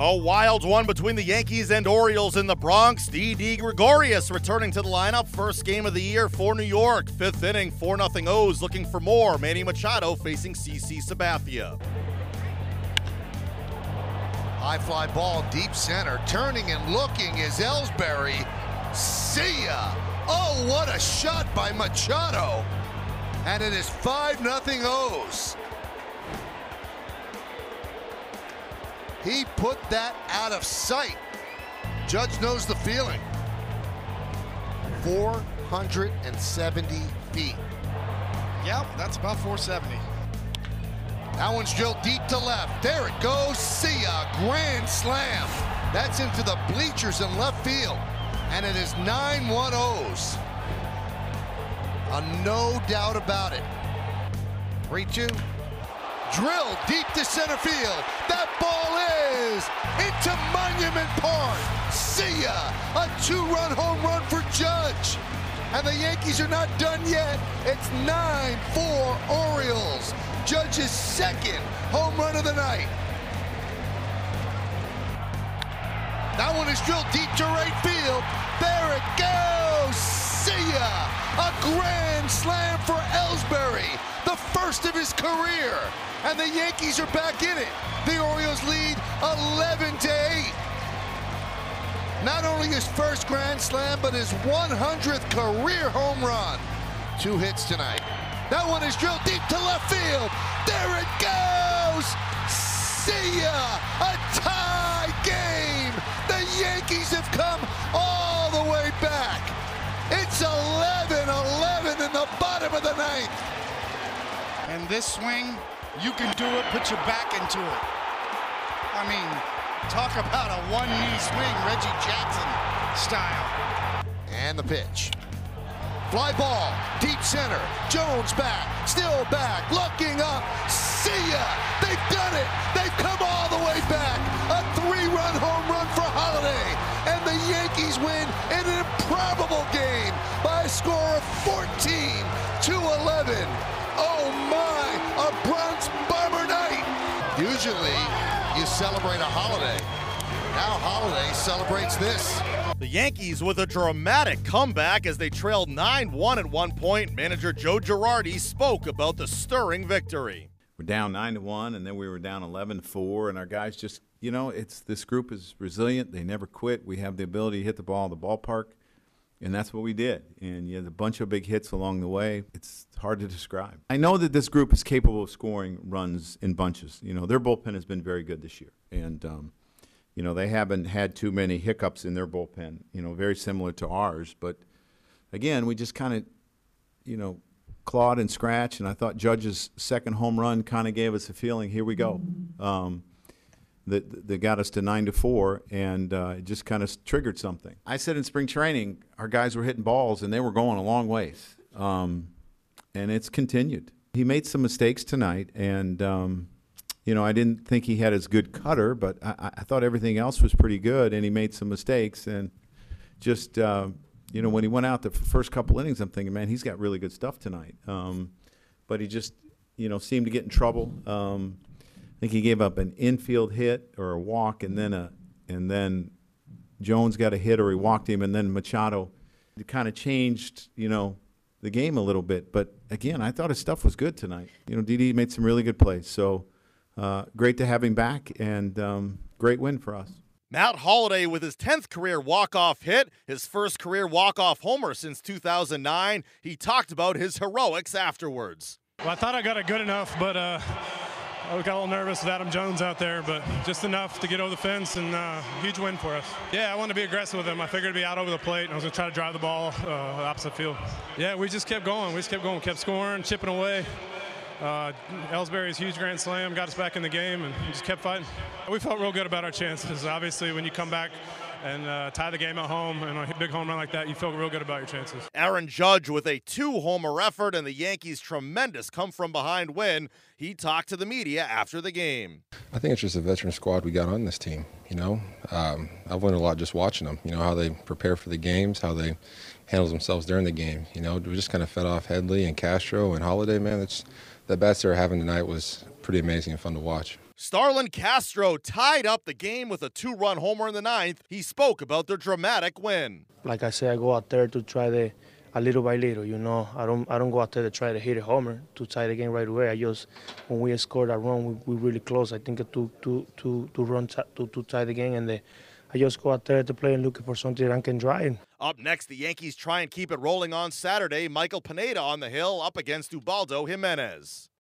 A wild one between the Yankees and Orioles in the Bronx. Didi Gregorius returning to the lineup. First game of the year for New York. Fifth inning, 4 0 O's looking for more. Manny Machado facing CC Sabathia. High fly ball, deep center. Turning and looking is Ellsbury. See ya! Oh, what a shot by Machado! And it is 5 0 O's. He put that out of sight. Judge knows the feeling. 470 feet. Yep, that's about 470. That one's drilled deep to left. There it goes. See ya. Grand slam. That's into the bleachers in left field. And it is 9 1 O's. A uh, no doubt about it. 3 2. Drill deep to center field. That ball is into Monument Park. See ya. A two run home run for Judge. And the Yankees are not done yet. It's 9 4 Orioles. Judge's second home run of the night. That one is drilled deep to right field. There it goes. See ya. A grand slam for Ellsbury, the first of his career. And the Yankees are back in it. The Orioles lead 11 to 8. Not only his first grand slam, but his 100th career home run. Two hits tonight. That one is drilled deep to left field. There it goes. See ya. A tie game. The Yankees have come all the way back. It's 11 11. And this swing, you can do it, put your back into it. I mean, talk about a one-knee swing, Reggie Jackson style. And the pitch. Fly ball, deep center. Jones back, still back, looking up. See ya! They've done it! They've come all the way back. A three-run home run for Holliday, and the Yankees win in an improbable game by a score of 14 to 11. Usually, you celebrate a holiday. Now Holliday celebrates this. The Yankees with a dramatic comeback as they trailed 9 1 at one point. Manager Joe Girardi spoke about the stirring victory. We're down 9-1 and then we were down 11 4, and our guys just, you know, it's this group is resilient. They never quit. We have the ability to hit the ball in the ballpark, and that's what we did. And you had a bunch of big hits along the way. It's hard to describe. I know that this group is capable of scoring runs in bunches. You know, their bullpen has been very good this year. And, um, you know, they haven't had too many hiccups in their bullpen, you know, very similar to ours. But again, we just kind of, you know, clawed and scratched. And I thought Judge's second home run kind of gave us a feeling, here we go. Um, that, that got us to nine to four, and uh, it just kind of triggered something. I said in spring training, our guys were hitting balls, and they were going a long ways. Um, and it's continued. He made some mistakes tonight, and um, you know, I didn't think he had as good cutter, but I, I thought everything else was pretty good, and he made some mistakes. And just, uh, you know, when he went out the first couple innings, I'm thinking, man, he's got really good stuff tonight. Um, but he just, you know, seemed to get in trouble. I think he gave up an infield hit or a walk, and then a, and then Jones got a hit or he walked him, and then Machado kind of changed, you know, the game a little bit. But again, I thought his stuff was good tonight. You know, Didi made some really good plays. So uh, great to have him back, and um, great win for us. Matt Holliday with his 10th career walk-off hit, his first career walk-off homer since 2009. He talked about his heroics afterwards. Well, I thought I got it good enough, but uh, I got a little nervous with Adam Jones out there, but just enough to get over the fence and uh, huge win for us. Yeah, I wanted to be aggressive with him. I figured to be out over the plate, and I was going to try to drive the ball uh, opposite field. Yeah, we just kept going. We just kept going, kept scoring, chipping away. Uh, Ellsbury's huge grand slam got us back in the game and just kept fighting. We felt real good about our chances. Obviously, when you come back and uh, tie the game at home and a big home run like that, you feel real good about your chances. Aaron Judge with a two homer effort and the Yankees' tremendous come from behind win. He talked to the media after the game. I think it's just a veteran squad we got on this team. You know, um, I've learned a lot just watching them. You know how they prepare for the games, how they handle themselves during the game. You know, we just kind of fed off Headley and Castro and Holliday. Man, it's the bats they were having tonight was pretty amazing and fun to watch. Starlin Castro tied up the game with a two run homer in the ninth. He spoke about their dramatic win. Like I said, I go out there to try the a little by little. You know, I don't I don't go out there to try to hit a homer to tie the game right away. I just when we scored that run, we, we really close. I think to to to to run to to tie the game, and the, I just go out there to play and looking for something I can drive. Up next, the Yankees try and keep it rolling on Saturday. Michael Pineda on the hill up against Ubaldo Jimenez.